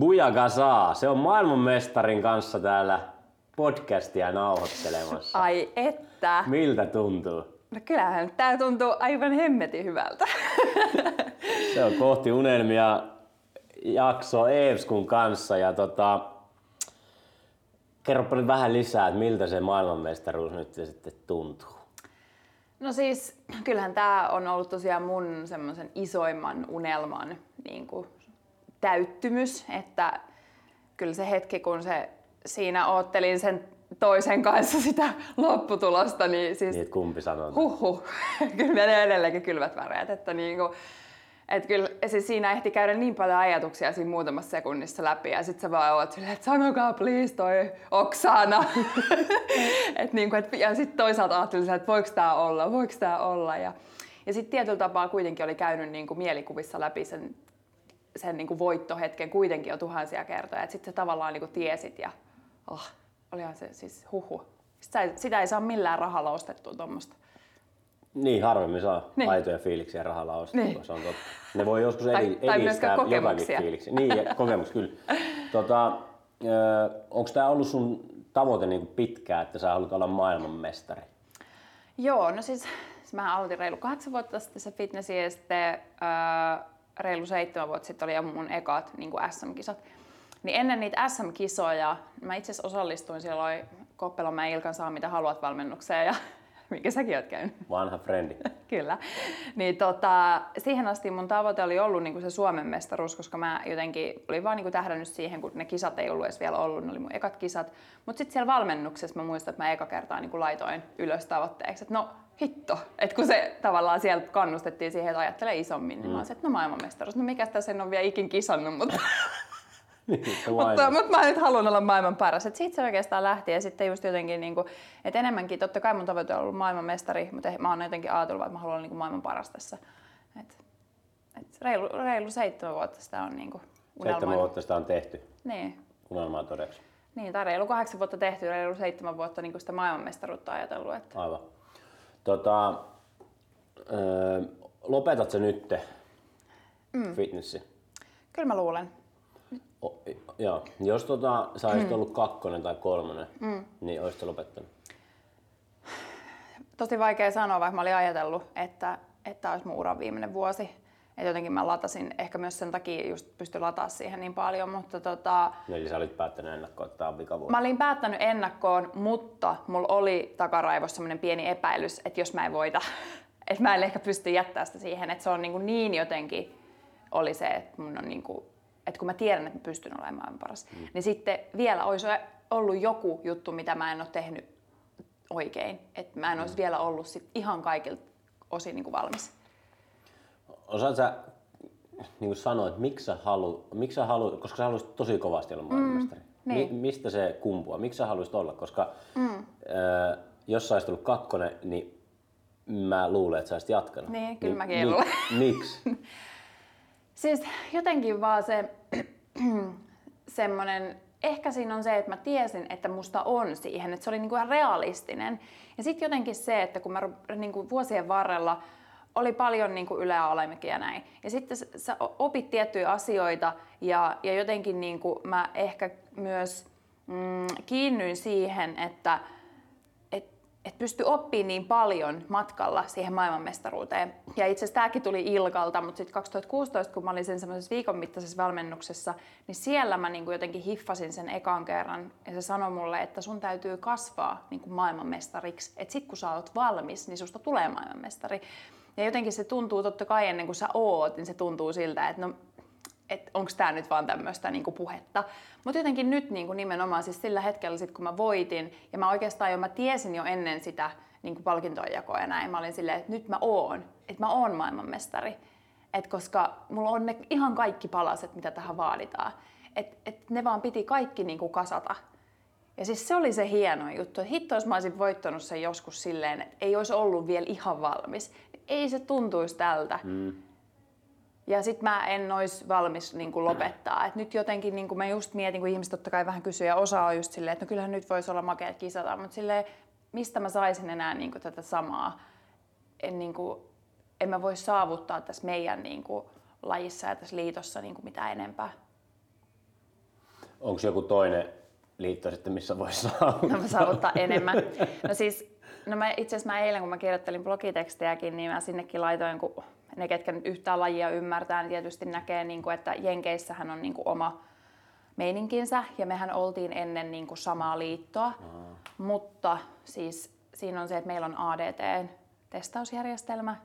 Bujagasaa, se on maailmanmestarin kanssa täällä podcastia nauhoittelemassa. Ai että. Miltä tuntuu? No kyllähän tää tuntuu aivan hemmetin hyvältä. Se on kohti unelmia jakso Eevskun kanssa ja tota, kerropa nyt vähän lisää, että miltä se maailmanmestaruus nyt sitten tuntuu. No siis, kyllähän tämä on ollut tosiaan mun semmoisen isoimman unelman niin kuin, täyttymys, että kyllä se hetki, kun se siinä oottelin sen toisen kanssa sitä lopputulosta, niin siis... Niin, kumpi sanoo? Huhhuh, kyllä menee edelleenkin kylmät väreet, että niin kuin, et kyllä siis siinä ehti käydä niin paljon ajatuksia siinä muutamassa sekunnissa läpi ja sitten sä vaan oot silleen, että sanokaa please toi Oksana. et niin kuin, et, ja sitten toisaalta ajattelin, että voiko tämä olla, voiko tämä olla. Ja, ja sitten tietyllä tapaa kuitenkin oli käynyt niin kuin mielikuvissa läpi sen, sen niin kuin voittohetken kuitenkin jo tuhansia kertoja. Sitten sä tavallaan niin kuin tiesit ja oh, olihan se siis huhu. Sitä ei, sitä ei saa millään rahalla ostettua tuommoista. Niin, harvemmin saa niin. aitoja fiiliksiä rahalla ostettua, niin. se on totta. Ne voi joskus Tai- edi- tai edistää jotakin fiiliksiä. Niin, ja kokemus kyllä. Tota, Onko tämä ollut sun tavoite niin pitkään, että sä haluat olla maailmanmestari? Joo, no siis mä aloitin reilu kahdeksan vuotta sitten se fitnessi ja sitten äh, reilu seitsemän vuotta sitten oli mun ekat niin kuin SM-kisat. Niin ennen niitä SM-kisoja mä itse asiassa osallistuin silloin Koppelomäen Ilkan saa mitä haluat valmennukseen ja mikä säkin oot käynyt. Vanha frendi. Kyllä. Niin tota, siihen asti mun tavoite oli ollut niinku se Suomen mestaruus, koska mä jotenkin olin vaan niinku tähdännyt siihen, kun ne kisat ei ollut edes vielä ollut, ne oli mun ekat kisat. Mutta sitten siellä valmennuksessa mä muistan, että mä eka kertaa niinku laitoin ylös tavoitteeksi, että no hitto, että kun se tavallaan siellä kannustettiin siihen, että ajattelee isommin, niin mä olisin, että no maailmanmestaruus, no mikä tässä en ole vielä ikin kisannut, mutta mutta, mutta mä nyt haluan olla maailman paras. Et siitä se oikeastaan lähti ja sitten just jotenkin, niin kuin, että enemmänkin, totta kai mun tavoite on ollut maailmanmestari, mutta mä oon jotenkin ajatellut, että mä haluan olla niin maailman paras tässä. Et, et reilu, reilu seitsemän vuotta sitä on niin kuin Seitsemän vuotta sitä on tehty. Niin. Unelmaa todeksi. Niin, tai reilu kahdeksan vuotta tehty, reilu seitsemän vuotta niin sitä maailmanmestaruutta ajatellut. Että... Aivan. Tota, öö, lopetat sä nyt mm. fitnessi? Kyllä mä luulen. O, joo. Jos tota, sä olisit ollut kakkonen tai kolmonen, mm. niin olisit lopettanut? Tosi vaikea sanoa, vaikka mä olin ajatellut, että, että olisi mun uran viimeinen vuosi. Et jotenkin mä latasin, ehkä myös sen takia just pysty lataa siihen niin paljon, mutta tota, Eli sä olit päättänyt ennakkoon, että tää on vikavuosi. Mä olin päättänyt ennakkoon, mutta mulla oli takaraivossa semmoinen pieni epäilys, että jos mä en voita, että mä en ehkä pysty jättää sitä siihen, että se on niin, kuin niin jotenkin oli se, että mun on niin kuin, että kun mä tiedän, että mä pystyn olemaan paras, mm. niin sitten vielä olisi ollut joku juttu, mitä mä en ole tehnyt oikein, että mä en olisi vielä ollut sit ihan kaikilta osin niin kuin valmis. Osaat sä niin sanoa, että miksi sä, halu, miksi sä halu, koska sä haluaisit tosi kovasti olla maailmanmestari. Mm, niin. Mi, mistä se kumpuaa? Miksi sä haluaisit olla? Koska mm. äh, jos sä olisit ollut kakkonen, niin mä luulen, että sä olisit jatkanut. Niin, kyllä mäkin luulen. Miksi? Siis jotenkin vaan se semmoinen, ehkä siinä on se, että mä tiesin, että musta on siihen, että se oli niinku ihan realistinen. Ja sitten jotenkin se, että kun mä niinku vuosien varrella oli paljon niinku ylä- ja alamäkiä ja näin. Ja sitten sä- opit tiettyjä asioita ja, ja jotenkin niinku mä ehkä myös mm, kiinnyin siihen, että et, et pysty oppimaan niin paljon matkalla siihen maailmanmestaruuteen. Ja itse asiassa tämäkin tuli Ilkalta, mutta sitten 2016, kun mä olin sen semmoisessa viikon mittaisessa valmennuksessa, niin siellä mä niin jotenkin hiffasin sen ekan kerran. Ja se sanoi mulle, että sun täytyy kasvaa niin kuin maailmanmestariksi. Että sit kun sä oot valmis, niin susta tulee maailmanmestari. Ja jotenkin se tuntuu totta kai ennen kuin sä oot, niin se tuntuu siltä, että no että onko tämä nyt vaan tämmöistä niinku puhetta. Mutta jotenkin nyt niinku nimenomaan siis sillä hetkellä, sit, kun mä voitin, ja mä oikeastaan jo mä tiesin jo ennen sitä niinku palkintojen jakoa ja näin, mä olin silleen, että nyt mä oon, että mä oon maailmanmestari. Et koska mulla on ne ihan kaikki palaset, mitä tähän vaaditaan. Et, et ne vaan piti kaikki niinku kasata. Ja siis se oli se hieno juttu, että hitto jos mä olisin voittanut sen joskus silleen, että ei olisi ollut vielä ihan valmis. Ei se tuntuisi tältä. Mm. Ja sitten mä en olisi valmis niin kuin lopettaa. Et nyt jotenkin niin kuin mä just mietin, kun ihmiset totta kai vähän kysyy ja osa on just silleen, että no kyllähän nyt voisi olla makeat kisata, mutta silleen, mistä mä saisin enää niin kuin tätä samaa. En, niin kuin, en mä voi saavuttaa tässä meidän niin kuin, lajissa ja tässä liitossa niin kuin mitään enempää. Onko joku toinen liitto sitten, missä voisi saavuttaa? No, saavuttaa enemmän. No siis, no mä, itse asiassa mä eilen, kun mä kirjoittelin blogitekstejäkin, niin mä sinnekin laitoin, kun ne, ketkä nyt yhtään lajia ymmärtää, niin tietysti näkee, niin kuin, että Jenkeissähän on niin kuin oma meininkinsä, ja mehän oltiin ennen niin kuin samaa liittoa, Aha. mutta siis siinä on se, että meillä on ADT-testausjärjestelmä,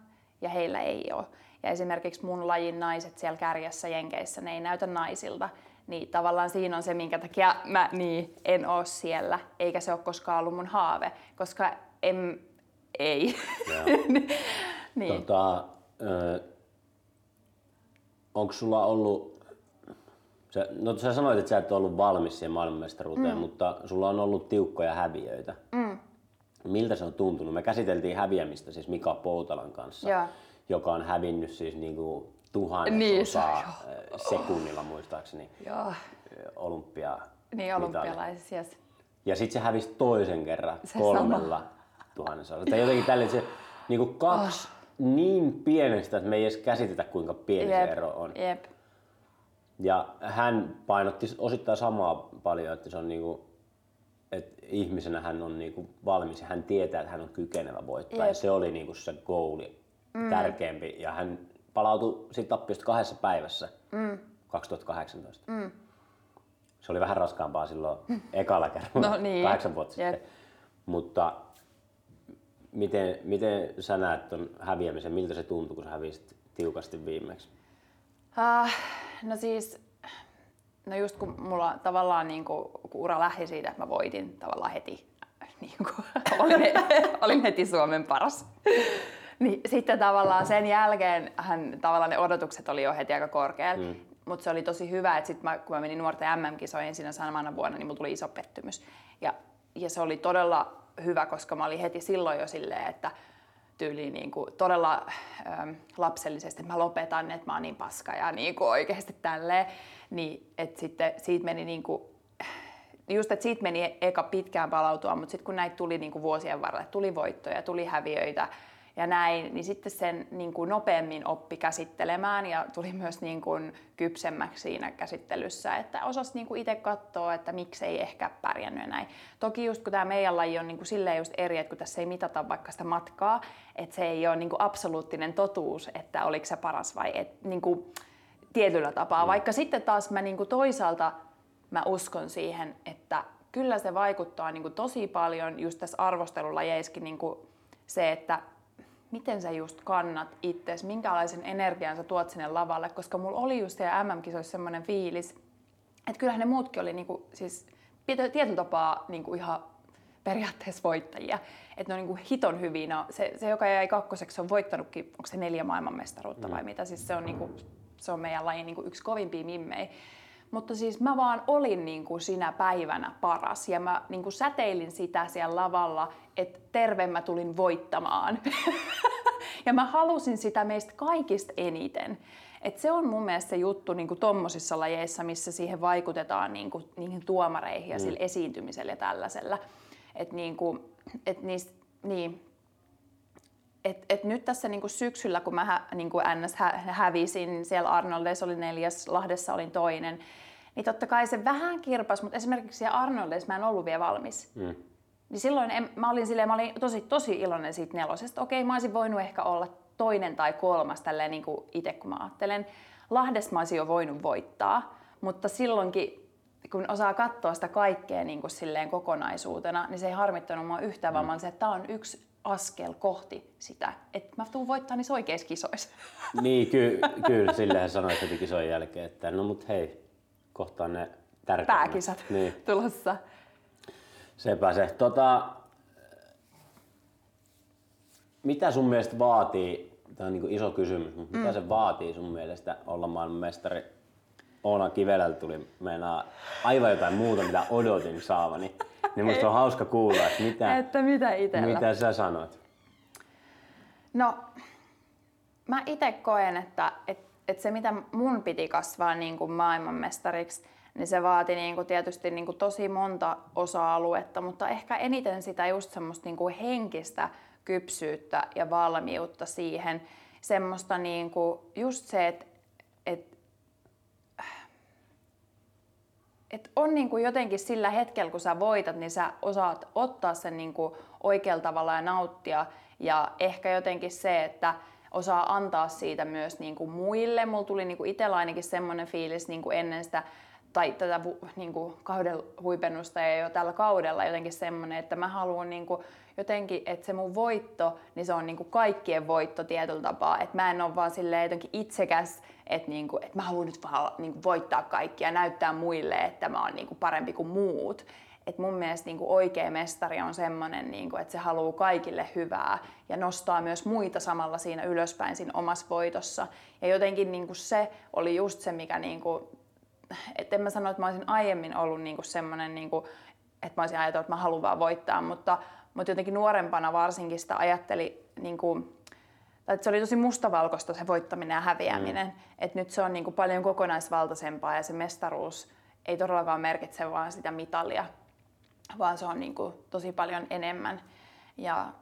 ja heillä ei ole. Ja esimerkiksi mun lajin naiset siellä kärjessä Jenkeissä, ne ei näytä naisilta. Niin tavallaan siinä on se, minkä takia mä niin, en oo siellä, eikä se ole koskaan ollut mun haave, koska en, ei. niin. tota, onko sulla ollut, sä, no sä sanoit, että sä et ollut valmis siihen maailmanmestaruuteen, mm. mutta sulla on ollut tiukkoja häviöitä. Mm. Miltä se on tuntunut? Me käsiteltiin häviämistä siis Mika Poutalan kanssa. Ja joka on hävinnyt siis niinku tuhannesosaa niin, sekunnilla muistaakseni Joo. olympia Niin, olympialaisissa, yes. Ja sitten se hävisi toisen kerran se kolmella tuhannesosalla. Tai jotenkin tälle se niinku kaksi oh. niin pienestä, että me ei edes käsitetä kuinka pieni Jep. se ero on. Jep. Ja hän painotti osittain samaa paljon, että se on niinku, että ihmisenä hän on niinku valmis ja hän tietää, että hän on kykenevä voittaa. Ja se oli niinku se goali mm. tärkeämpi. Ja hän palautui siitä tappiosta kahdessa päivässä mm. 2018. Mm. Se oli vähän raskaampaa silloin ekalla kerralla, no, niin. kahdeksan vuotta yep. sitten. Mutta miten, miten sä näet ton häviämisen? Miltä se tuntui, kun sä hävisit tiukasti viimeksi? Uh, no siis, no just kun mulla tavallaan niin kun, kun ura lähti siitä, että mä voitin tavallaan heti, niin kuin, olin, olin heti Suomen paras. Niin sitten tavallaan sen jälkeen hän, tavallaan ne odotukset oli jo heti aika korkealla. Mm. Mutta se oli tosi hyvä, että sit mä, kun mä menin nuorten MM-kisoihin siinä samana vuonna, niin mulla tuli iso pettymys. Ja, ja se oli todella hyvä, koska mä olin heti silloin jo silleen, että tyyliin niin kuin todella ähm, lapsellisesti, että mä lopetan, että mä oon niin paska ja niin kuin oikeasti tälleen. Niin, että sitten siitä meni niin kuin, just, että siitä meni eka pitkään palautua, mutta sitten kun näitä tuli niin kuin vuosien varrella, tuli voittoja, tuli häviöitä, ja näin, niin sitten sen niin kuin nopeammin oppi käsittelemään ja tuli myös niin kuin kypsemmäksi siinä käsittelyssä, että osasi niin kuin itse katsoa, että miksei ehkä pärjännyt ja näin. Toki just kun tämä meidän laji on niin kuin silleen just eri, että kun tässä ei mitata vaikka sitä matkaa, että se ei ole niin kuin absoluuttinen totuus, että oliko se paras vai et, niin kuin tietyllä tapaa. Mm. Vaikka sitten taas mä niin kuin toisaalta mä uskon siihen, että kyllä se vaikuttaa niin kuin tosi paljon just tässä arvostelulajeissakin niin kuin se, että miten sä just kannat itses, minkälaisen energian sä tuot sinne lavalle, koska mulla oli just siellä MM-kisoissa semmoinen fiilis, että kyllähän ne muutkin oli niinku, siis tietyllä tapaa niinku ihan periaatteessa voittajia. Että ne on niinku hiton hyviä. se, se, joka jäi kakkoseksi, on voittanutkin, onko se neljä maailmanmestaruutta vai mm. mitä. Siis se on, niinku, se on meidän lajin niinku yksi kovimpia mimmei. Mutta siis mä vaan olin niin kuin sinä päivänä paras ja mä niin kuin säteilin sitä siellä lavalla, että terve mä tulin voittamaan. ja mä halusin sitä meistä kaikista eniten. Et se on mun mielestä se juttu niin kuin tommosissa lajeissa, missä siihen vaikutetaan niin kuin, niihin tuomareihin ja mm. sillä esiintymisellä ja tällaisella. Et niin kuin, et niistä, niin, et, et nyt tässä niin kuin syksyllä, kun mä niin kuin NS hävisin, siellä Arnoldes oli neljäs, Lahdessa olin toinen, niin totta kai se vähän kirpas, mutta esimerkiksi siellä Arnoldes mä en ollut vielä valmis. Mm. Niin silloin en, mä olin silleen, mä olin tosi, tosi iloinen siitä nelosesta. Okei, mä olisin voinut ehkä olla toinen tai kolmas tälleen niin kuin itse kun mä ajattelen. Lahdessa mä olisin jo voinut voittaa, mutta silloinkin kun osaa katsoa sitä kaikkea niin kuin silleen kokonaisuutena, niin se ei harmittanut mua yhtään, mm. vaan se, että tämä on yksi askel kohti sitä, että mä tuun voittaa niissä oikeissa kisoissa. Niin, ky- kyllä, silleen sanoit heti kisojen jälkeen, että no mut hei, kohtaan ne tärkeimmät. Pääkisat niin. tulossa. Sepä se. Tota, mitä sun mielestä vaatii, tämä on niin iso kysymys, mutta mitä mm. se vaatii sun mielestä olla maailmanmestari? Oona Kivelältä tuli meinaa aivan jotain muuta, mitä odotin saavani. Niin musta on hauska kuulla, että mitä, että mitä, itellä? mitä sä sanot. No, mä itse koen, että, että, että se mitä mun piti kasvaa niin kuin maailmanmestariksi, niin se vaati niin kuin tietysti niin kuin tosi monta osa-aluetta, mutta ehkä eniten sitä just semmoista niin kuin henkistä kypsyyttä ja valmiutta siihen. Semmoista niin kuin just se, että, että et on niin kuin jotenkin sillä hetkellä, kun sä voitat, niin sä osaat ottaa sen niin kuin oikealla tavalla ja nauttia. Ja ehkä jotenkin se, että osaa antaa siitä myös niin kuin muille. Mulla tuli niin itsellä ainakin semmoinen fiilis niin kuin ennen sitä tai tätä niin kuin kauden huipennusta ja jo tällä kaudella jotenkin semmoinen, että mä haluan niin kuin jotenkin, että se mun voitto, niin se on niin kuin kaikkien voitto tietyllä tapaa. Että mä en ole vaan silleen jotenkin itsekäs, että, niin kuin, että mä haluan nyt vaan niin kuin voittaa kaikkia ja näyttää muille, että mä oon niin kuin parempi kuin muut. Et mun mielestä niin kuin oikea mestari on semmoinen, niin kuin, että se haluaa kaikille hyvää ja nostaa myös muita samalla siinä ylöspäin siinä omassa voitossa. Ja jotenkin niin kuin se oli just se, mikä niin kuin, että en mä sano, että mä olisin aiemmin ollut niin kuin semmoinen, niin kuin, että mä olisin ajatellut, että mä haluan vaan voittaa, mutta, mutta jotenkin nuorempana varsinkin sitä ajatteli, niin kuin, tai että se oli tosi mustavalkoista se voittaminen ja häviäminen. Mm. Että nyt se on niin kuin paljon kokonaisvaltaisempaa ja se mestaruus ei todellakaan merkitse vaan sitä mitalia, vaan se on niin kuin tosi paljon enemmän. Ja,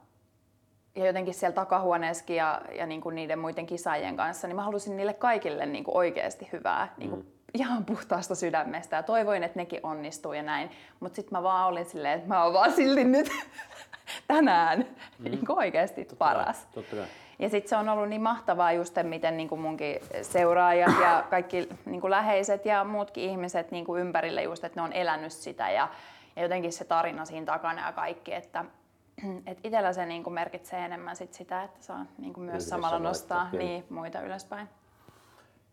ja jotenkin siellä takahuoneessakin ja, ja niin kuin niiden muiden kisaajien kanssa, niin mä halusin niille kaikille niin kuin oikeasti hyvää niin kuin mm. Ihan puhtaasta sydämestä ja toivoin, että nekin onnistuu ja näin. Mutta sitten mä vaan olin silleen, että mä oon vaan silti nyt tänään mm. niin oikeasti totta paras. Kai, totta kai. Ja sitten se on ollut niin mahtavaa just, miten niin kuin munkin seuraajat ja kaikki niin kuin läheiset ja muutkin ihmiset niin kuin ympärille just, että ne on elänyt sitä ja, ja jotenkin se tarina siinä takana ja kaikki, että et itsellä se niin kuin merkitsee enemmän sit sitä, että saa niin kuin myös Yhdessä samalla nostaa niin, muita ylöspäin.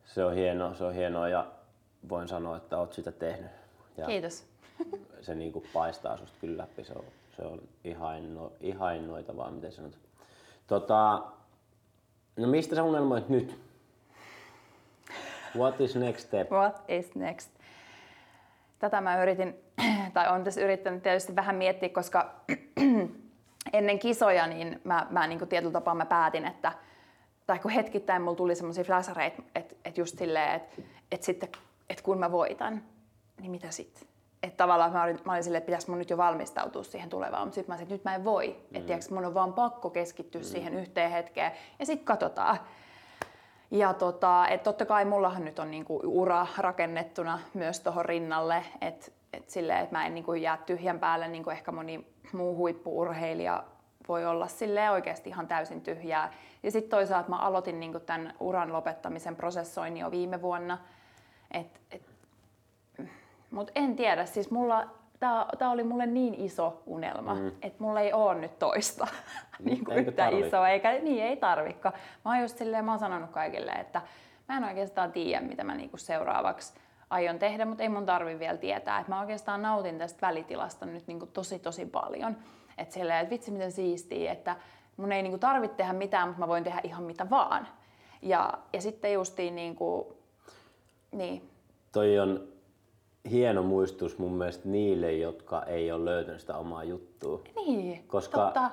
Se on hienoa, se on hienoa ja voin sanoa, että olet sitä tehnyt. Ja Kiitos. Se niin kuin paistaa susta kyllä läpi, se on, se on ihainno, ihainnoitavaa, miten sanot. Tota, no mistä sä unelmoit nyt? What is next step? What is next? Tätä mä yritin, tai on tässä yrittänyt tietysti vähän miettiä, koska ennen kisoja niin mä, mä niin kuin tietyllä tapaa mä päätin, että tai kun hetkittäin mulla tuli semmoisia flashareita, että, että just silleen, että, että sitten että kun mä voitan, niin mitä sitten? Että tavallaan mä olin, mä olin silleen, että pitäisi mun nyt jo valmistautua siihen tulevaan, mutta sitten mä olin, että nyt mä en voi. Mm. Että tiiäks, mun on vaan pakko keskittyä mm. siihen yhteen hetkeen ja sitten katsotaan. Ja tota, että totta kai mullahan nyt on niinku ura rakennettuna myös tuohon rinnalle, että et silleen, että mä en niinku jää tyhjän päälle, niin kuin ehkä moni muu huippuurheilija voi olla sille oikeasti ihan täysin tyhjää. Ja sitten toisaalta mä aloitin niinku tämän uran lopettamisen prosessoinnin jo viime vuonna. Et, et, Mutta en tiedä, siis mulla tämä oli mulle niin iso unelma, mm. että mulla ei ole nyt toista niin kuin yhtä tarvi? isoa, eikä niin ei tarvikaan. Mä oon just silleen, mä oon sanonut kaikille, että mä en oikeastaan tiedä, mitä mä niinku seuraavaksi aion tehdä, mutta ei mun tarvi vielä tietää. Että mä oikeastaan nautin tästä välitilasta nyt niinku tosi tosi paljon. Että silleen, että vitsi miten siistiä, että mun ei niinku tarvitse tehdä mitään, mutta mä voin tehdä ihan mitä vaan. Ja, ja sitten justiin niinku, niin. Toi on hieno muistus mun mielestä niille, jotka ei ole löytänyt sitä omaa juttua. Niin, Koska totta.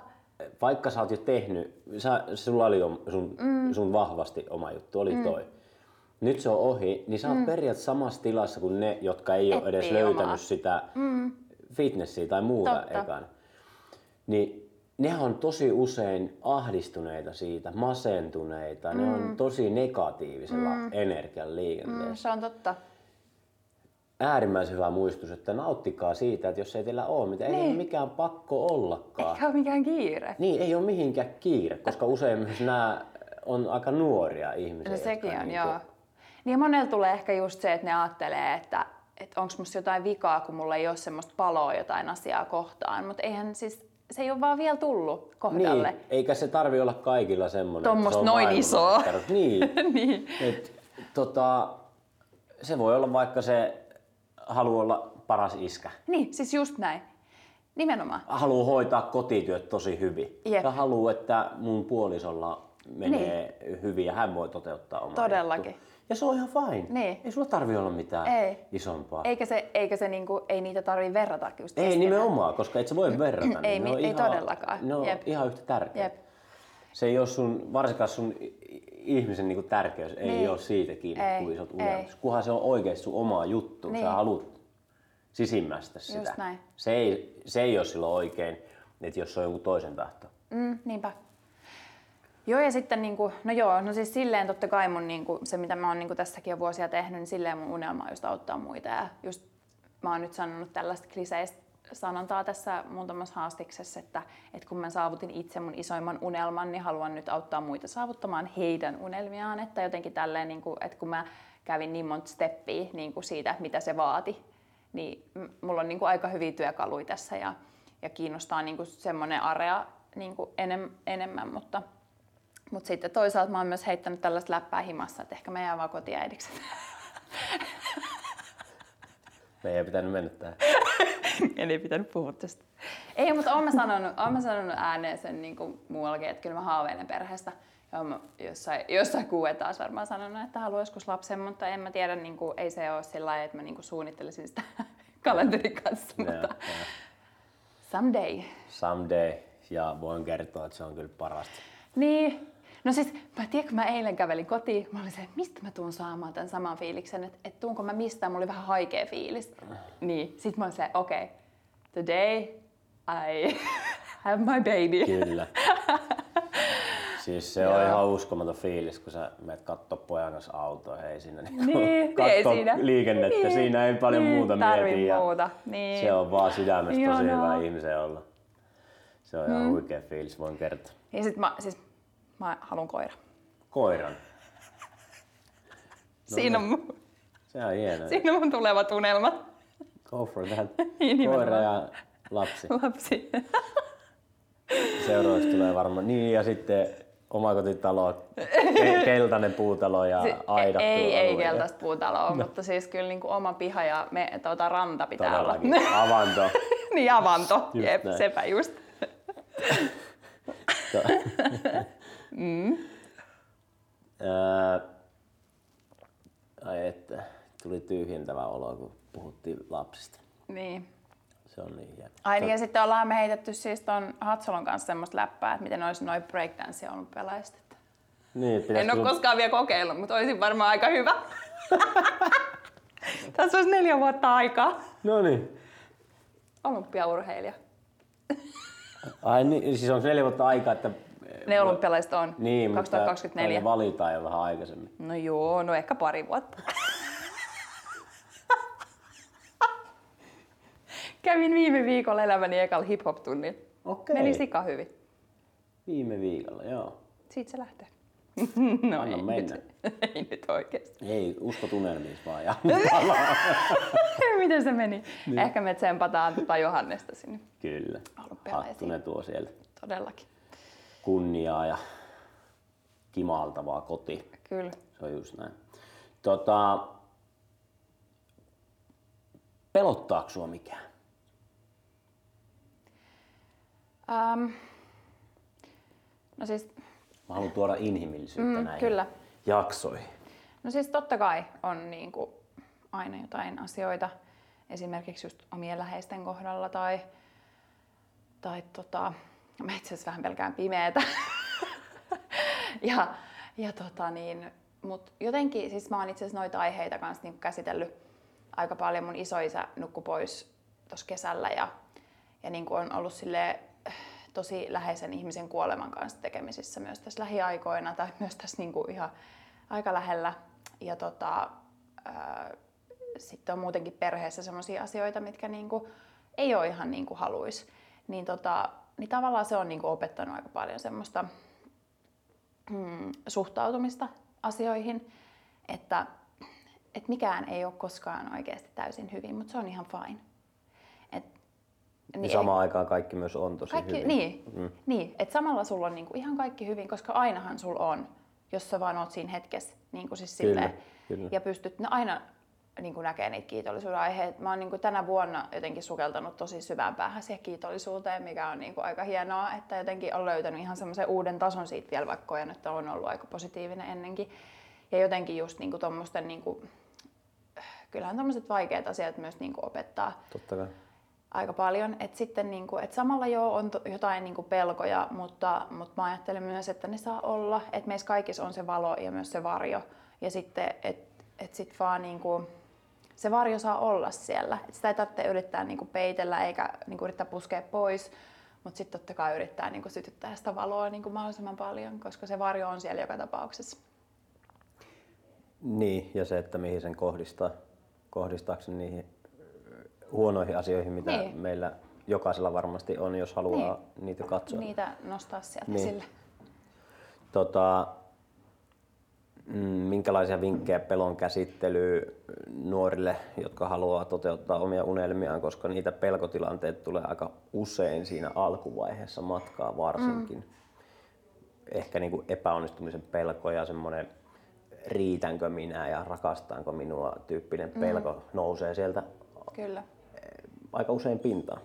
vaikka sä oot jo tehnyt, sä, sulla oli jo sun, mm. sun vahvasti oma juttu, oli mm. toi. Nyt se on ohi, niin sä oot mm. periaatteessa samassa tilassa kuin ne, jotka ei ole edes löytänyt omaa. sitä mm. fitnessiä tai muuta totta. ekan. Niin nehän on tosi usein ahdistuneita siitä, masentuneita, mm. ne on mm. tosi negatiivisella mm. energian liikenteessä. Mm, se on totta äärimmäisen hyvä muistus, että nauttikaa siitä, että jos ei teillä ole mitään, niin. ei ole mikään pakko ollakaan. Eikä ole mikään kiire. Niin, ei ole mihinkään kiire, koska usein myös nämä on aika nuoria ihmisiä. No sekin on, niin joo. Niin monella tulee ehkä just se, että ne ajattelee, että, että onko musta jotain vikaa, kun mulla ei ole semmoista paloa jotain asiaa kohtaan. Mutta eihän siis, se ei ole vaan vielä tullut kohdalle. Niin, eikä se tarvi olla kaikilla semmoinen. Tuommoista noin isoa. Niin. niin. Et, tota, se voi olla vaikka se haluaa olla paras iskä. Niin, siis just näin. Nimenomaan. Haluaa hoitaa kotityöt tosi hyvin. Jep. Ja haluaa, että mun puolisolla menee niin. hyvin ja hän voi toteuttaa omaa Todellakin. Juttu. Ja se on ihan fine. Niin. Ei sulla tarvi olla mitään ei. isompaa. Eikä, se, eikä se niinku, ei niitä tarvi verrata just Ei keskenään. nimenomaan, koska et sä voi verrata. ei, ne ei ihan, todellakaan. Ne on Jep. ihan yhtä tärkeitä. Se ei ole sun, varsinkaan sun ihmisen niinku tärkeys niin. ei ole siitä kiinni, ei, kuin isot unelmat. Kunhan se on oikeasti sun omaa juttu, niin. sä haluat sisimmästä sitä. näin. Se ei, se ei ole silloin oikein, että jos se on joku toisen tahto. Mm, niinpä. Joo ja sitten niinku, no joo, no siis silleen totta kai mun niinku, se mitä mä oon niinku tässäkin jo vuosia tehnyt, niin silleen mun unelma on just auttaa muita ja just mä oon nyt sanonut tällaista kliseistä sanontaa tässä muutamassa haastiksessa, että, että kun mä saavutin itse mun isoimman unelman, niin haluan nyt auttaa muita saavuttamaan heidän unelmiaan. Että jotenkin tälleen, niin kuin, että kun mä kävin niin monta steppiä niin kuin siitä, mitä se vaati, niin mulla on niin kuin aika hyviä työkaluja tässä ja, ja kiinnostaa niin kuin semmoinen area niin kuin enem, enemmän, mutta, mutta sitten toisaalta mä oon myös heittänyt tällaista läppää himassa, että ehkä mä jään vaan kotiäidiksi. Me ei pitänyt mennä tähän. en ei pitänyt puhua tästä. Ei, mutta oon mä sanonut, oon mä sanonut ääneen sen niin kuin muuallakin, että kyllä mä haaveilen perheestä. Ja mä jossain, jossain kuue taas varmaan sanonut, että haluan joskus lapsen, mutta en mä tiedä, niin kuin, ei se ole sillä lailla, että mä niin kuin suunnittelisin sitä kalenterin kanssa, mutta Joo, joo. someday. Someday. Ja voin kertoa, että se on kyllä parasta. Niin. No siis, mä tiedän, kun mä eilen kävelin kotiin, mä olin se, että mistä mä tuun saamaan tämän saman fiiliksen, että, että tuunko mä mistään, mulla oli vähän haikea fiilis. Niin, sit mä olin se, okei, okay, today I have my baby. Kyllä. Siis se on ihan uskomaton fiilis, kun sä menet kattoo pojan kanssa autoa. Ei siinä niinku Niin, ei kattoo siinä. liikennettä. Niin, Siinä ei paljon niin, muuta mieti. ja muuta, niin. Se on vaan sydämestä tosi hyvä ihmisen olla. Se on ihan Mm. huikea fiilis, voin kertoa. Ja sit mä, siis, mä haluan koira. Koiran. No siinä, on, mun- Se on hienoa. siinä on mun tulevat unelmat. Go for that. Niin. Koira ja lapsi. Lapsi. Seuraavaksi tulee varmaan. Niin ja sitten omakotitalo, ke- keltainen puutalo ja Si- aidattu ei, ei keltaista puutaloa, no. mutta siis kyllä niin kuin oma piha ja me, tuota, ranta pitää Todellakin. olla. Avanto. niin avanto, Just jep, näin. sepä just. Ää, ai että, tuli tyhjentävä olo, kun puhuttiin lapsista. Niin. Se on niin hieno. Ai niin, ja sitten ollaan me heitetty siis ton Hatsolon kanssa semmoista läppää, että miten olisi noin breakdance ollut pelaajista. Niin, En ole koskaan vielä kokeillut, mutta olisin varmaan aika hyvä. Tässä olisi neljä vuotta aikaa. No niin. Olympiaurheilija. Ai niin, siis on neljä vuotta aikaa, että... Ne olympialaiset on Niin, 2024. mutta valitaan jo vähän aikaisemmin. No joo, no ehkä pari vuotta. Kävin viime viikolla elämäni ekalla hip-hop-tunnilla. Okei. Meni sika hyvin. Viime viikolla, joo. Siitä se lähtee. no Anna ei mennä. Nyt, ei nyt oikeesti. Ei, usko tunnelmiin vaan. Ja, Miten se meni? Niin. Ehkä me tsempataan tota Johannesta sinne. kyllä. Olympialaisiin. Hattu ne tuo sieltä Todellakin. Kunniaa ja kimaltavaa koti. Kyllä. Se on just näin. Tota, pelottaako sua mikään? Um, no siis, Mä haluan tuoda inhimillisyyttä Mm, näihin kyllä. jaksoihin. no siis totta kai on niin kuin aina jotain asioita, esimerkiksi just omien läheisten kohdalla tai, tai tota, mä itse asiassa vähän pelkään pimeätä. ja, ja tota niin, mut jotenkin, siis mä oon itse asiassa noita aiheita kanssa niin käsitellyt aika paljon. Mun isoisä nukkui pois tuossa kesällä ja, ja niin on ollut sille tosi läheisen ihmisen kuoleman kanssa tekemisissä myös tässä lähiaikoina tai myös tässä niin ihan aika lähellä. Ja tota, ää, sitten on muutenkin perheessä sellaisia asioita, mitkä niin ei ole ihan niin kuin haluaisi. Niin, tota, niin tavallaan se on niin kuin opettanut aika paljon semmoista mm, suhtautumista asioihin, että, että mikään ei ole koskaan oikeasti täysin hyvin, mutta se on ihan fine. Et, Niin samaan aikaan kaikki myös on tosi kaikki, hyvin. Niin, mm. niin että samalla sulla on niinku ihan kaikki hyvin, koska ainahan sulla on, jos sä vaan oot siinä hetkessä. Niinku siis Kyllä, silleen, kyllä. Ja pystyt no aina niinku näkee niitä kiitollisuuden aiheita. Mä oon niinku tänä vuonna jotenkin sukeltanut tosi syvään päähän siihen kiitollisuuteen, mikä on niinku aika hienoa, että jotenkin on löytänyt ihan semmoisen uuden tason siitä vielä, vaikka koen, että on ollut aika positiivinen ennenkin. Ja jotenkin just niinku tommosten, niinku, kyllähän tommoset vaikeat asiat myös niinku opettaa Totta kai. aika paljon. Et sitten niinku, et samalla joo on to, jotain niinku pelkoja, mutta, mutta mä ajattelen myös, että ne saa olla. Että meissä kaikissa on se valo ja myös se varjo. Ja sitten, että et sit vaan niinku, se varjo saa olla siellä. Et sitä ei tarvitse yrittää niinku peitellä eikä niinku yrittää puskea pois. Mutta sitten totta kai yrittää niinku sytyttää sitä valoa niinku mahdollisimman paljon, koska se varjo on siellä joka tapauksessa. Niin, ja se, että mihin sen kohdistaa. Kohdistaako sen niihin ö, huonoihin asioihin, mitä Niin. meillä jokaisella varmasti on, jos haluaa Niin. niitä katsoa. Niitä nostaa sieltä Niin. esille. Tota, minkälaisia vinkkejä pelon käsittelyyn nuorille, jotka haluaa toteuttaa omia unelmiaan, koska niitä pelkotilanteita tulee aika usein siinä alkuvaiheessa matkaa varsinkin. Mm. Ehkä niin kuin epäonnistumisen pelko ja semmoinen riitänkö minä ja rakastaanko minua tyyppinen pelko mm. nousee sieltä Kyllä. aika usein pintaan.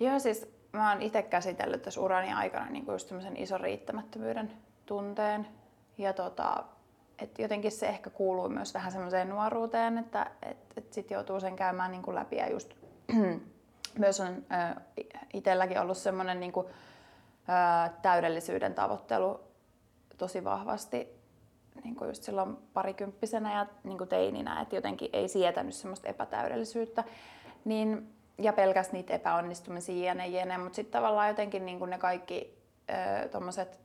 Joo, siis mä oon itse käsitellyt tässä urani aikana niin just semmoisen ison riittämättömyyden tunteen. Ja tota, et jotenkin se ehkä kuuluu myös vähän semmoiseen nuoruuteen, että et, et sit joutuu sen käymään niin kuin läpi. Ja just myös on ö, itselläkin ollut semmoinen niin kuin, ö, täydellisyyden tavoittelu tosi vahvasti niin kuin just silloin parikymppisenä ja niin kuin teininä, että jotenkin ei sietänyt semmoista epätäydellisyyttä. Niin, ja pelkäs niitä epäonnistumisia jne, jne. mutta sitten tavallaan jotenkin niin kuin ne kaikki ö, tommoset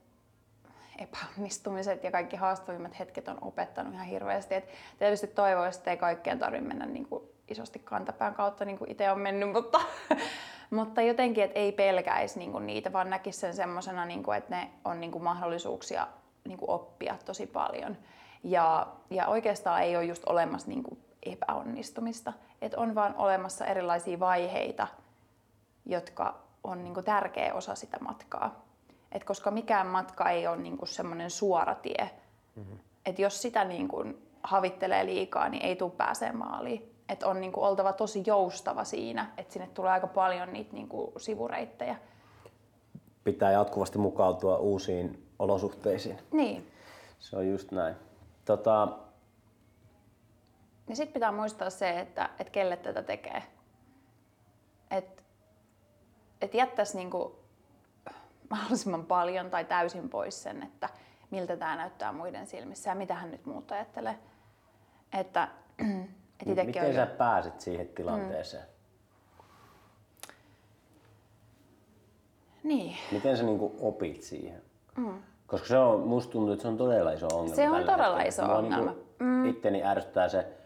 epäonnistumiset ja kaikki haastavimmat hetket on opettanut ihan hirveästi. Et tietysti toivoisi, että ei kaikkeen tarvitse mennä niin kuin isosti kantapään kautta, niin kuin itse on mennyt, mutta, mutta jotenkin, että ei pelkäisi niin kuin niitä, vaan näkisi sen semmoisena, niin kuin, että ne on niin kuin mahdollisuuksia niin kuin oppia tosi paljon. Ja, ja oikeastaan ei ole just olemassa niin kuin epäonnistumista, että on vaan olemassa erilaisia vaiheita, jotka on niin kuin tärkeä osa sitä matkaa. Et koska mikään matka ei ole niin kuin semmoinen suora tie. Mm-hmm. Et jos sitä niin kuin havittelee liikaa, niin ei tule pääsee maaliin. Et on niin kuin oltava tosi joustava siinä, että sinne tulee aika paljon niitä niin kuin sivureittejä. Pitää jatkuvasti mukautua uusiin olosuhteisiin. Niin. Se on just näin. Tota, Ja sitten pitää muistaa se, että, että kelle tätä tekee. Että et jättäisi niinku mahdollisimman paljon tai täysin pois sen, että miltä tämä näyttää muiden silmissä ja mitä hän nyt muut ajattelee. Että, et miten on sä pääsit siihen tilanteeseen? Niin. Miten sä niinku opit siihen? Mm. Koska se on, musta tuntuu, että se on todella iso ongelma. Se on todella hetkellä. iso Mua ongelma. Niinku Itteni ärsyttää se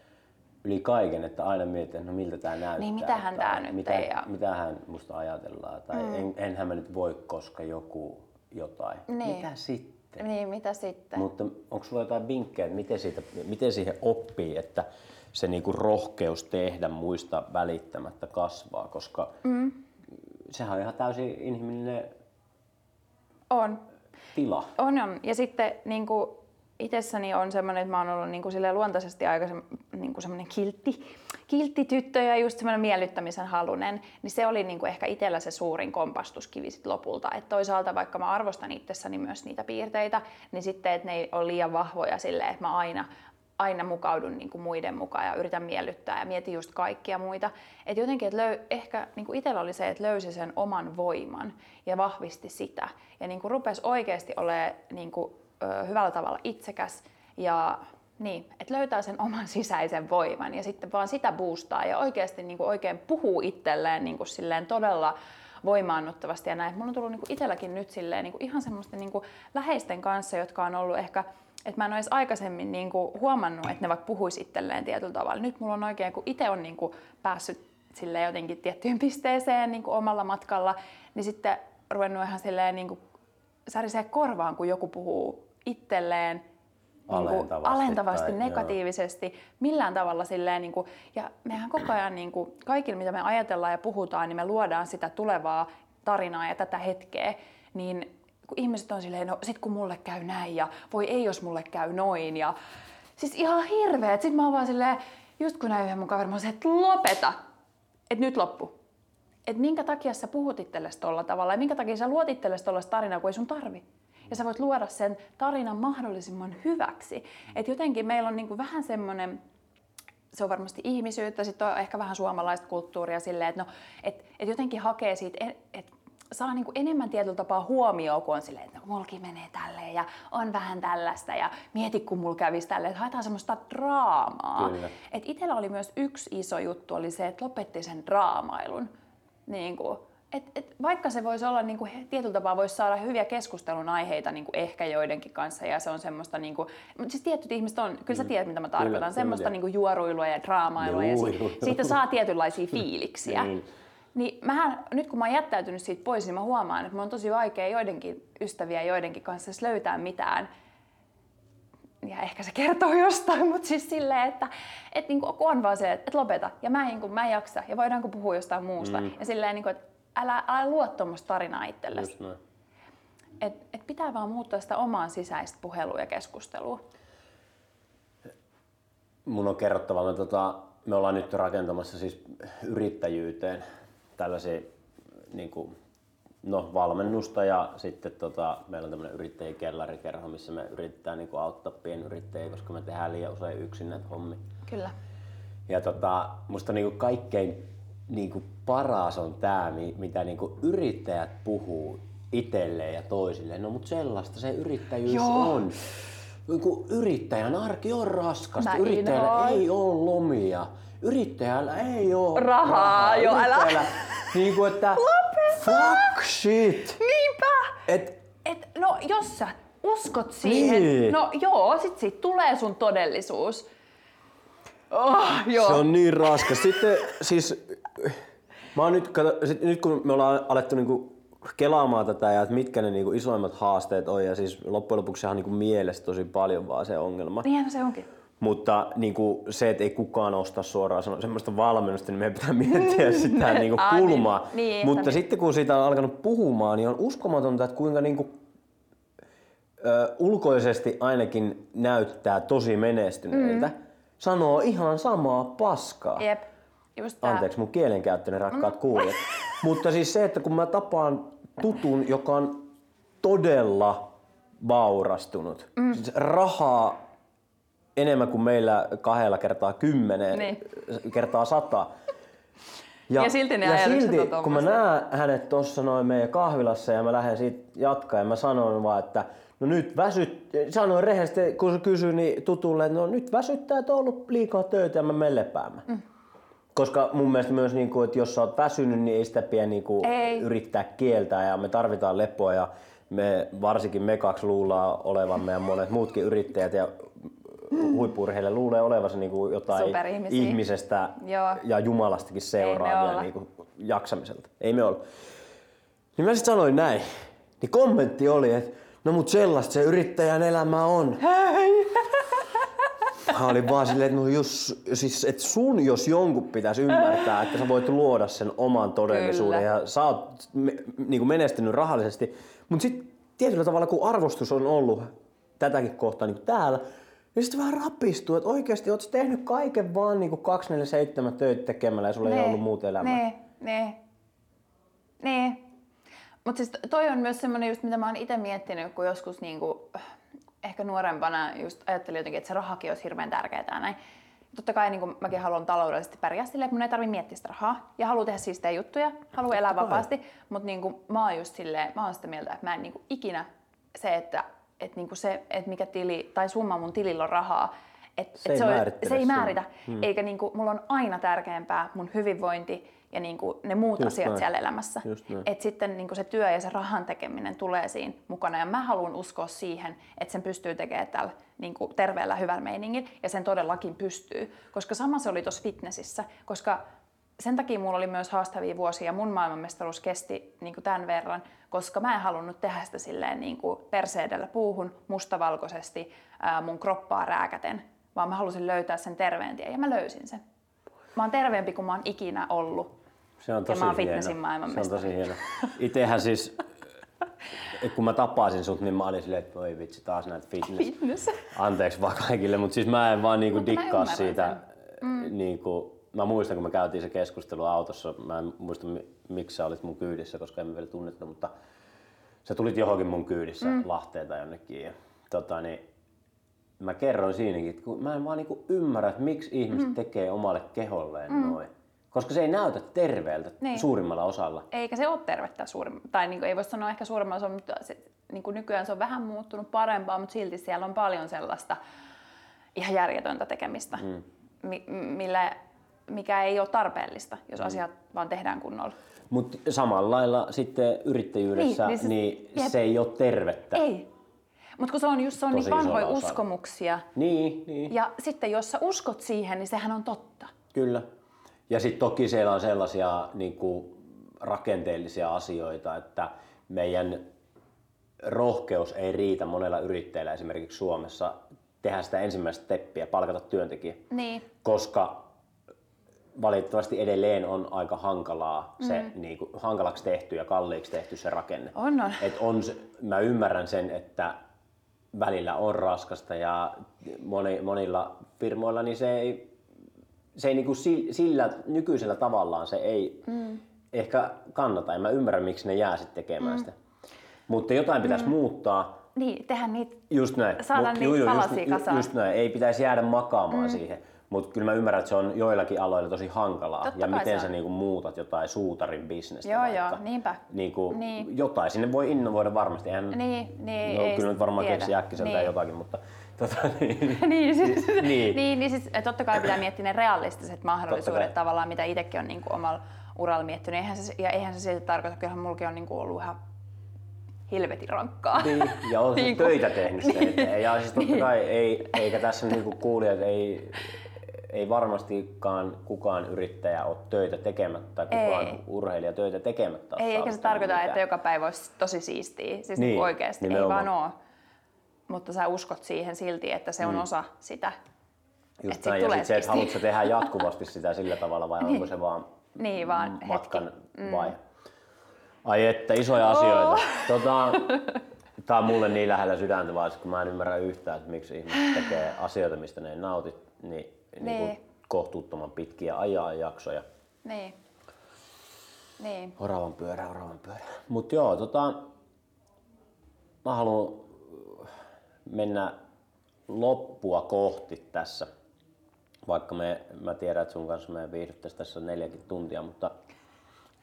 yli kaiken, että aina mietin, että no miltä tämä näyttää. Niin, mitähän tää nyt mitä, ja- Mitähän musta ajatellaan. Tai mm. en, enhän mä nyt voi, koska joku jotain. Niin. Mitä sitten? Niin, mitä sitten? Mutta onko sulla jotain vinkkejä, että miten, siitä, miten siihen oppii, että se niinku rohkeus tehdä muista välittämättä kasvaa, koska mm. sehän on ihan täysin inhimillinen On. tila. On, on. Ja sitten niin kuin itsessäni on semmoinen, että mä oon ollut niin kuin luontaisesti aika se, niin kuin semmoinen kiltti, kiltti tyttö ja just semmoinen miellyttämisen halunen, niin se oli niin kuin ehkä itsellä se suurin kompastuskivi sit lopulta. Et toisaalta vaikka mä arvostan itsessäni myös niitä piirteitä, niin sitten, että ne ei ole liian vahvoja silleen, että mä aina aina mukaudun niin kuin muiden mukaan ja yritän miellyttää ja mietin just kaikkia muita. Et jotenkin, että löy, ehkä niin kuin itsellä oli se, että löysi sen oman voiman ja vahvisti sitä. Ja niin kuin rupesi oikeasti olemaan niin kuin, ö, hyvällä tavalla itsekäs ja niin, että löytää sen oman sisäisen voiman ja sitten vaan sitä boostaa ja oikeasti niin kuin oikein puhuu itselleen niin kuin silleen todella voimaannuttavasti ja näin. Mulla on tullut niin kuin itselläkin nyt silleen niin kuin ihan semmoisten niin läheisten kanssa, jotka on ollut ehkä että mä en ole edes aikaisemmin niin kuin huomannut, että ne vaikka puhuisi itselleen tietyllä tavalla. Nyt mulla on oikein, kun itse on niin kuin päässyt sille jotenkin tiettyyn pisteeseen niin kuin omalla matkalla, niin sitten ruvennut ihan silleen niin kuin särisee korvaan, kun joku puhuu itselleen niin kuin Alentavasti alentavasti tai- negatiivisesti, millään tavalla silleen, niin kuin, ja mehän koko ajan niin kuin, kaikilla mitä me ajatellaan ja puhutaan, niin me luodaan sitä tulevaa tarinaa ja tätä hetkeä, niin kun ihmiset on silleen, no sit kun mulle käy näin ja voi ei jos mulle käy noin ja siis ihan hirveet. Sitten mä oon vaan silleen, just kun näin yhden mun kaverin, mä oon silleen, että lopeta, että nyt loppu. Että minkä takia sä puhut itsellesi tolla tavalla ja minkä takia sä luot itsellesi tollaista tarinaa, kun ei sun tarvi. Ja sä voit luoda sen tarinan mahdollisimman hyväksi. Että jotenkin meillä on niinku vähän semmoinen, se on varmasti ihmisyyttä, sitten on ehkä vähän suomalaista kulttuuria silleen, että no, et, et jotenkin hakee siitä, että saa niinku enemmän tietyllä tapaa huomioon, kun on silleen, että no, mulki menee tälleen ja on vähän tällaista ja mieti, kun mulla kävisi tälleen, että haetaan semmoista draamaa. Kyllä. Et itsellä oli myös yksi iso juttu, oli se, että lopetti sen draamailun. Niin kuin, et, et vaikka se voisi olla niin kuin, tietyllä tapaa voisi saada hyviä keskustelun aiheita niin kuin ehkä joidenkin kanssa ja se on semmoista, niin kuin, mutta siis tietyt ihmiset on, kyllä sä tiedät mitä mä tarkoitan, kyllä semmoista niin kuin juoruilua ja draamailua ja Juu, si- juu. siitä saa tietynlaisia fiiliksiä. Niin. Niin mähän, nyt kun mä oon jättäytynyt siitä pois, niin mä huomaan, että mun on tosi vaikea joidenkin ystäviä joidenkin kanssa löytää mitään. Ja ehkä se kertoo jostain, mutta siis silleen, että et niinku, kun on vaan se, että et lopeta ja mä en, niinku, mä en jaksa ja voidaanko puhua jostain muusta. Mm. Ja silleen, niinku, että älä, älä luo tuommoista tarinaa itsellesi. Et, et pitää vaan muuttaa sitä omaa sisäistä puhelua ja keskustelua. Mun on kerrottava, me, tota, me ollaan nyt rakentamassa siis yrittäjyyteen tällaisia niin kuin, no, valmennusta ja sitten tota, meillä on tämmöinen yrittäjien kellarikerho, missä me yritetään niin kuin, auttaa pienyrittäjiä, koska me tehdään liian usein yksin näitä hommia. Kyllä. Ja tota, musta niinku kaikkein niinku paras on tämä, mitä niinku yrittäjät puhuu itselleen ja toisilleen. No mutta sellaista se yrittäjyys Joo. on. Niinku yrittäjän arki on raskasta. Mä Yrittäjällä inhoan. ei ole lomia. Yrittäjällä ei ole Rahaa, joo, älä. Yrittäjällä niinku että fuck shit. Niinpä! Et Et, no jos sä uskot siihen, Niin. no joo, sit siitä tulee sun todellisuus. Oh, joo. Se on niin raskas. Sitten siis, mä oon nyt, kato, sit, nyt kun me ollaan alettu niinku kelaamaan tätä ja että mitkä ne niinku isoimmat haasteet on ja siis loppujen lopuksi sehän on niinku mielessä tosi paljon vaan se ongelma. Niinhän se onkin. Mutta niinku, se, että ei kukaan osta suoraan semmoista valmennusta, niin meidän pitää miettiä sitä niinku, niin. kulmaa. Niin, että Mutta sitten kun siitä on alkanut puhumaan, niin on uskomatonta, että kuinka niinku, ö, ulkoisesti ainakin näyttää tosi menestyneiltä. Mm. Sanoo ihan samaa paskaa. Jep. Just tää. Anteeksi mun kielenkäyttöni, rakkaat kuulijat. Mutta siis se, että kun mä tapaan tutun, joka on todella vaurastunut, mm. siis rahaa enemmän kuin meillä kahdella kertaa kymmenen, Niin. kertaa sata. Ja silti ne ja silti, on kun mä näen hänet tuossa noin meidän kahvilassa ja mä lähden siitä jatkaa ja mä sanon vaan, että no nyt väsyt, sanoin rehellisesti, kun se kysyi niin tutulle, että no nyt väsyttää, että on ollut liikaa töitä ja mä menen lepäämään. Mm. Koska mun mielestä myös, niin kuin, että jos sä oot väsynyt, niin ei sitä pidä niin kuin, Ei. yrittää kieltää ja me tarvitaan lepoa ja me, varsinkin me kaksi luullaan olevamme ja monet muutkin yrittäjät ja huippurheille luulee olevansa niin kuin jotain ihmisestä Joo. ja Jumalastakin seuraavia olla. niin kuin jaksamiselta. Ei me olla. Niin mä sitten sanoin näin. Niin kommentti oli, että no mut sellaista se yrittäjän elämä on. Hei! Mä olin vaan silleen, että no jos, siis, että sun jos jonkun pitäisi ymmärtää, että sä voit luoda sen oman todellisuuden Kyllä. ja sä oot me, niin kuin menestynyt rahallisesti. Mutta sitten tietyllä tavalla kun arvostus on ollut tätäkin kohtaa niin täällä, niin sitten vähän rapistuu, että oikeasti oot tehnyt kaiken vaan niin kuin 247 töitä tekemällä ja sulla ei ollut muuta elämää. Nee, nee. Nee. Mutta siis toi on myös semmoinen just, mitä mä oon itse miettinyt, kun joskus niinku, ehkä nuorempana just ajattelin jotenkin, että se rahakin olisi hirveän tärkeää ja näin. Totta kai niin kuin mäkin haluan taloudellisesti pärjää silleen, että mun ei tarvitse miettiä sitä rahaa ja haluan tehdä siistejä juttuja, haluan elää vapaasti, mutta niin mä oon just silleen, mä oon sitä mieltä, että mä en niin kuin, ikinä se, että että niinku se, että mikä tili tai summa mun tilillä on rahaa, että Se et ei se, on, määrittele se ei määritä. Hmm. Eikä niinku, mulla on aina tärkeämpää mun hyvinvointi ja niinku ne muut Just asiat näin. siellä elämässä. Just näin. Et sitten niinku se työ ja se rahan tekeminen tulee siinä mukana. Ja mä haluan uskoa siihen, että sen pystyy tekemään tällä niinku terveellä hyvällä meiningillä. Ja sen todellakin pystyy. Koska sama se oli tuossa fitnessissä. Koska sen takia mulla oli myös haastavia vuosia ja mun maailmanmestaruus kesti niin kuin tämän verran, koska mä en halunnut tehdä sitä silleen niin kuin perseedellä puuhun mustavalkoisesti ää, mun kroppaa rääkäten, vaan mä halusin löytää sen terveen tien ja mä löysin sen. Mä oon terveempi kuin mä oon ikinä ollut. Se on tosi mä oon hieno. fitnessin maailmanmestari. Se on tosi hieno. Itehän siis, kun mä tapasin sut, niin mä olin silleen, että voi vitsi, taas näitä fitness. Fitness. Anteeksi vaan kaikille, mutta siis mä en vaan niinku dikkaa siitä. Mm. Niinku, mä muistan, kun me käytiin se keskustelu autossa, mä en muista mi- miksi sä olit mun kyydissä, koska emme vielä tunnettu, mutta sä tulit johonkin mun kyydissä mm. Lahteen tai jonnekin. Ja, tota, niin, mä kerroin siinäkin, että kun mä en vaan niinku ymmärrä, että miksi ihmiset mm. tekee omalle keholleen mm. noin. Koska se ei näytä terveeltä Niin. suurimmalla osalla. Eikä se ole tervettä suurin, tai niin kuin, ei voi sanoa ehkä suurimmalla osalla, mutta se, niin kuin nykyään se on vähän muuttunut parempaa, mutta silti siellä on paljon sellaista ihan järjetöntä tekemistä, mm. mi, millä mikä ei ole tarpeellista, jos asiat vaan tehdään kunnolla. Mutta samalla lailla sitten yrittäjyydessä, Niin, niin, niin niin, siis- jep. se ei ole tervettä. Ei. Mutta kun se on just se on Tosi niin vanhoja uskomuksia, Niin, niin. ja sitten jos sä uskot siihen, niin sehän on totta. Kyllä. Ja sitten toki siellä on sellaisia niin kuin, rakenteellisia asioita, että meidän rohkeus ei riitä monella yrittäjällä esimerkiksi Suomessa tehdä sitä ensimmäistä steppiä, palkata työntekijä, Niin. koska valitettavasti edelleen on aika hankalaa se, mm. niin kuin, hankalaksi tehty ja kalliiksi tehty se rakenne. On, on. Et on se, mä ymmärrän sen, että välillä on raskasta ja moni, monilla firmoilla niin se ei, se ei niinku si- sillä nykyisellä tavallaan se ei mm. ehkä kannata ja mä ymmärrän miksi ne jää sitten tekemään mm. sitä. Mutta jotain pitäisi mm. muuttaa. Niin, tehdään niitä. Just näin. Saada Mut niitä just, palasia ju- kasaan. just näin. Ei pitäisi jäädä makaamaan mm. siihen. Mutta kyllä mä ymmärrän, että se on joillakin aloilla tosi hankalaa. Totta ja miten se sä niinku muutat jotain suutarin bisnestä Joo, vaikka. joo, niinpä. Niinku, Niin. Jotain sinne voi innovoida varmasti. Eihän, Niin, niin, no, ei kyllä nyt varmaan tiedä. keksi äkkiseltä niin. jotakin, mutta tota, niin. niin, siis, Niin. niin. niin, niin siis, totta kai pitää miettiä ne realistiset mahdollisuudet tavallaan, mitä itsekin on niin kuin omalla uralla miettinyt. Eihän se, ja eihän se silti tarkoita, kyllähän mullakin on niin kuin ollut ihan helvetin rankkaa. Niin, ja on Niin niin töitä tehnyt sen eteen. Ja siis totta kai ei, eikä tässä niinku kuulijat, ei, ei varmastikaan kukaan yrittäjä ole töitä tekemättä tai kukaan Ei. urheilija töitä tekemättä. ole Ei, eikä se tarkoita, mitään. että joka päivä olisi tosi siistiä. Siis niin, Niin, niin oikeasti, ei nimenomaan. vaan oo. Mutta sä uskot siihen silti, että se on osa sitä. Just et sit näin, ja tulee sit se, että haluatko tehdä jatkuvasti sitä sillä tavalla vai onko se vaan Niin vaan matkan hetki. mm. vai? Ai että, isoja asioita. Tota, Tää on mulle niin lähellä sydäntä vaan, kun mä en ymmärrä yhtään, että miksi ihmiset tekee asioita, mistä ne ei nauti, niin, niin. Niin. Niin kohtuuttoman pitkiä ajaa jaksoja. Niin. Niin. Oravan pyörä, oravan pyörä. Mut joo, tota, mä haluan mennä loppua kohti tässä. Vaikka me, mä tiedän, että sun kanssa me viihdyttäisiin tässä neljäkin tuntia, mutta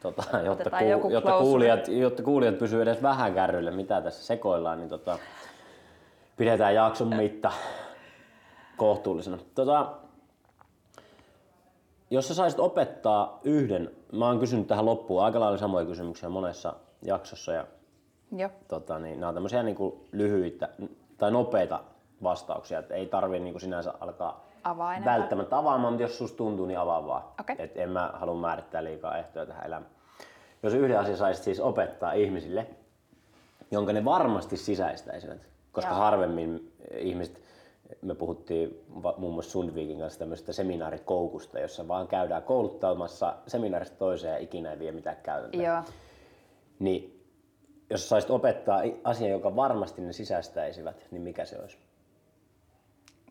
tota, jotta, joku jotta, kuulijat, jotta kuulijat pysyvät edes vähän kärryillä, mitä tässä sekoillaan, niin tota, pidetään jakson mitta kohtuullisena. Tota, jos sä saisit opettaa yhden, mä oon kysynyt tähän loppuun aika lailla samoja kysymyksiä monessa jaksossa ja Joo. tota, niin, nämä on tämmöisiä niin kuin lyhyitä tai nopeita vastauksia, että ei tarvi niin kuin sinänsä alkaa Avaa välttämättä avaamaan, mutta jos susta tuntuu, niin avaa vaan. Okei. Et en mä halua määrittää liikaa ehtoja tähän elämään. Jos yhden asian saisit siis opettaa ihmisille, jonka ne varmasti sisäistäisivät, koska Joo. harvemmin ihmiset, me puhuttiin muun muassa Sundvikin kanssa tämmöisestä seminaarikoukusta, jossa vaan käydään kouluttaumassa seminaarista toiseen ja ikinä ei vie mitään käytäntöä. Joo. Niin jos saisit opettaa asian, joka varmasti ne sisäistäisivät, niin mikä se olisi?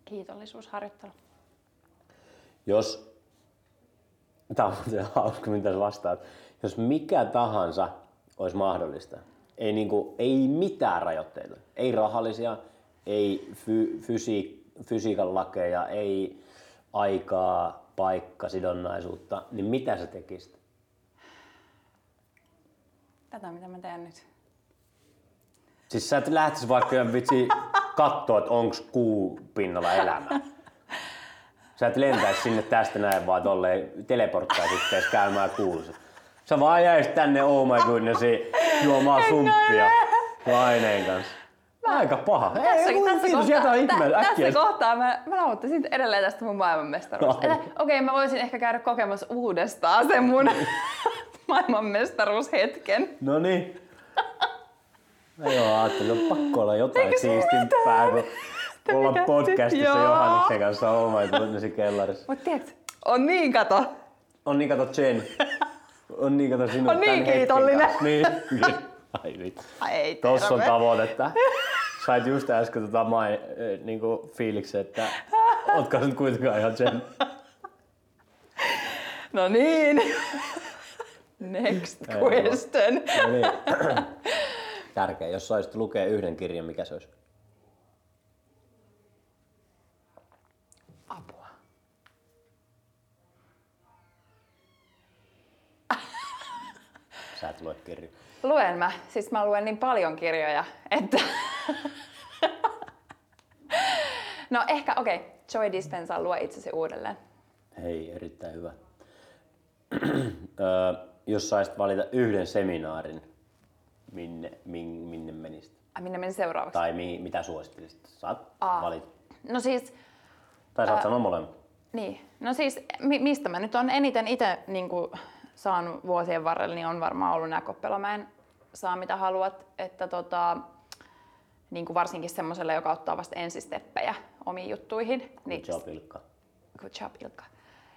Kiitollisuusharjoittelu. Jos, tämä on muuten hauska, mitä sä vastaat, jos mikä tahansa olisi mahdollista, ei, niinku, ei mitään rajoitteita, ei rahallisia, ei fy, fysi, fysiikan lakeja, ei aikaa, paikka, sidonnaisuutta, niin mitä sä tekisit? Tätä mitä mä teen nyt. Siis sä et lähtis vaikka vitsi kattoo, että onks kuu pinnalla elämää. Sä et lentäis sinne tästä näin vaan tolleen teleporttaisit edes käymään kuussa. Sä vaan jäisit tänne oh my goodness juomaan sumppia Laineen kanssa. Aika paha. Ei, Tässä, ei, tässä, kiitos, kohtaa, ihmeellä tä, tässä kohtaa mä, mä nauttaisin edelleen tästä mun maailmanmestaruudesta. No. Okei, okay, mä voisin ehkä käydä kokemassa uudestaan sen mun maailmanmestaruushetken. No niin. No joo, ajattelin, että on pakko olla jotain siistimpää kuin olla podcastissa Joo. Johanneksen kanssa oh my goodness kellarissa. Mut tiedätkö, on niin kato. On niin kato Jen. On niin kato sinut On niin kiitollinen. Niin. Ai vittu. Ai Tossa on tavoitetta. Sait just äsken tota mai, eh, niinku fiiliksen, että ootko nyt kuitenkaan ihan Jen. No niin. Next question. No niin. Tärkeä. Jos saisit lukea yhden kirjan, mikä se olisi? Apua. Sä et lue kirjaa. Luen mä. Siis mä luen niin paljon kirjoja, että... no ehkä, okei. Okay. Joy Dispenza luo itsesi uudelleen. Hei, erittäin hyvä. Öö, jos saisit valita yhden seminaarin, minne, minne, minne menisit? Ai, minne meni seuraavaksi? Tai mi, mitä suosittelisit? Saat Aa. valita. No siis, Tai saat sanoa molemmat. niin. No siis, mi- mistä mä nyt on eniten itse niin saanut vuosien varrella, niin on varmaan ollut nämä Koppelomäen saa mitä haluat. Että tota, niin kuin varsinkin semmoiselle, joka ottaa vasta ensisteppejä omiin juttuihin. Niin, Good job, Ilkka. Good job, Ilkka.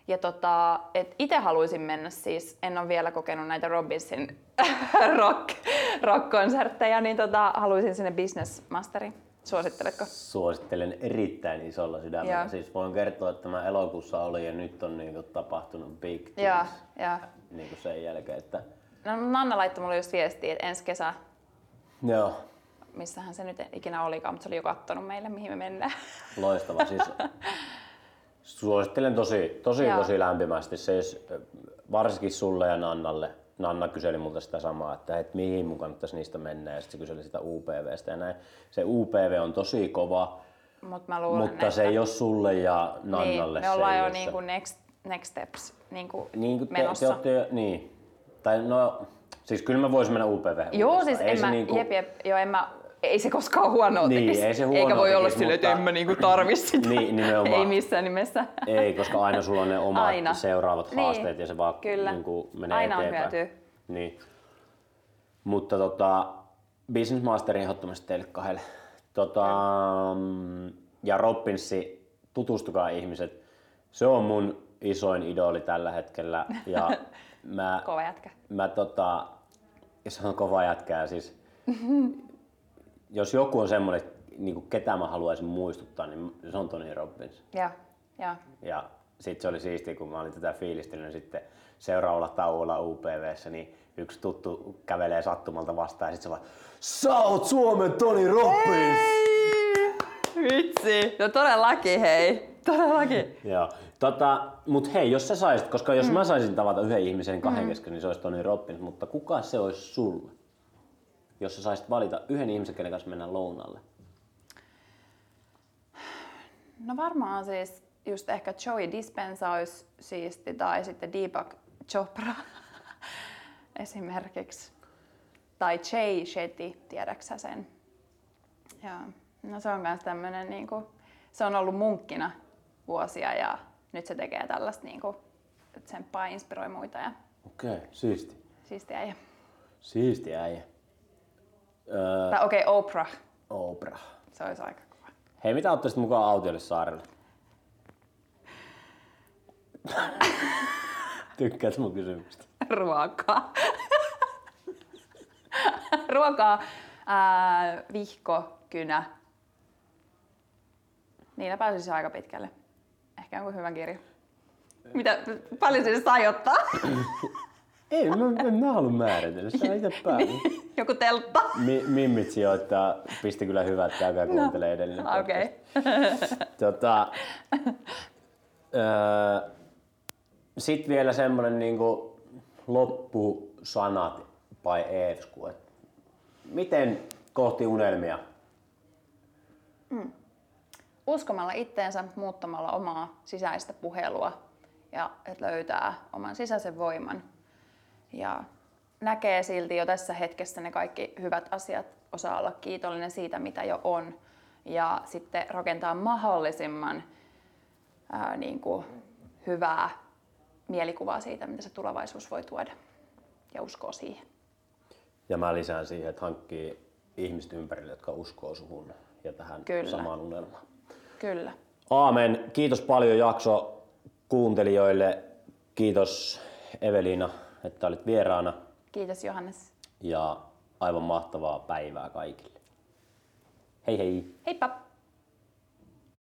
Ja tota, et itse haluaisin mennä siis, en ole vielä kokenut näitä Robinsin rock, rock-konsertteja, niin tota, haluaisin sinne Business Masteriin. Suositteletko? Suosittelen erittäin isolla sydämellä. Joo. Siis voin kertoa, että mä elokuussa oli ja nyt on niinku tapahtunut big things Joo, joo. Niinku sen jälkeen. Että... No, Nanna laittoi mulle just viestiä, että ensi kesä, Joo, missähän se nyt ikinä olikaan, mutta se oli jo kattonut meille, mihin me mennään. loistava. Siis, suosittelen tosi, tosi, Joo. tosi lämpimästi. Siis, varsinkin sulle ja Nannalle. Nanna kyseli multa sitä samaa, että et mihin mun kannattaisi niistä mennä ja sitten se kyseli sitä UPVstä ja näin. Se UPV on tosi kova, Mut mä luulen, mutta että... se ei ole sulle ja Nannalle. niin, me ollaan jo niin kuin next, next steps niin kuin Niin kuin te, menossa. te olette niin. Tai no, siis kyllä mä voisin mennä UPV. Joo, siis ei en se mä, niinku, jep, jep, joo, en mä, ei se koskaan huonoa Niin, tekisi. ei se huonoa Eikä voi olla tekisi, silleen, että mutta- en mä niinku tarvi sitä. Niin, nimenomaan. ei missään nimessä. Ei, koska aina sulla on ne omat Aina. seuraavat Niin, haasteet ja se vaan kyllä. Niin kuin menee Aina on eteenpäin. hyötyä. Niin. Mutta tota, Business Master ehdottomasti teille kahdelle. Tota, mm, ja Robbinsi, tutustukaa ihmiset. Se on mun isoin idoli tällä hetkellä. Ja mä, Kova jätkä. mä tota, se on kova jätkää siis. jos joku on semmoinen, niin kuin ketä mä haluaisin muistuttaa, niin se on Tony Robbins. Ja, ja. Ja sitten se oli siistiä, kun mä olin tätä fiilistellyt, sitten seuraavalla tauolla UPVssä, niin yksi tuttu kävelee sattumalta vastaan ja sitten se vaan, sä oot Suomen Tony Robbins! Vitsi. No todellakin, hei. Todellakin. Joo. Tota, mut hei, jos sä saisit, koska jos mm. mä saisin tavata yhden ihmisen kahden mm. kesken, niin se olisi Tony Robbins, mutta kuka se olisi sulle? Jos sä saisit valita yhden ihmisen, kenen kanssa mennään lounalle. No varmaan siis just ehkä Joey Dispenza olisi siisti tai sitten Deepak Chopra esimerkiksi. Tai Jay Shetty, tiedäksä sen? Joo. No se on myös tämmönen niinku, se on ollut munkkina vuosia ja nyt se tekee tällaista niinku, tsemppaa ja inspiroi muita ja Okei, okay, siisti. siistiä. Ja... Siisti äijä. Öö, Tai okei, okay, Oprah, Oprah. se olisi aika kova. Hei, mitä ottaisit mukaan autiolle saarelle? Tykkäät mun kysymystä? Ruokaa. Ruokaa, ää, vihko, kynä. Niillä pääsisi aika pitkälle. Ehkä jonkun hyvän kirja. Mitä, paljon sinne sai ottaa? Ei, mä, mä, mä haluan määritellä. Sä itse päällä. Joku teltta? Mi, mimmit sijoittaa, pisti kyllä hyvät, käykää kuuntelee edellinen podcast. Okei. Tota, öö, Sitten vielä semmonen niinku loppusanat by Eevsku. Miten kohti unelmia? Uskomalla itteensä, muuttamalla omaa sisäistä puhelua ja että löytää oman sisäisen voiman. Ja näkee silti jo tässä hetkessä ne kaikki hyvät asiat, osaa olla kiitollinen siitä, mitä jo on. Ja sitten rakentaa mahdollisimman ää, niin kuin, hyvää mielikuvaa siitä, mitä se tulevaisuus voi tuoda. Ja uskoo siihen. Ja mä lisään siihen, että hankkii ihmiset ympärille, jotka uskoo suhun ja tähän Kyllä. samaan unelmaan. Kyllä. Aamen. Kiitos paljon jakso kuuntelijoille. Kiitos Eveliina, että olit vieraana. Kiitos Johannes. Ja aivan mahtavaa päivää kaikille. Hei hei! Heippa!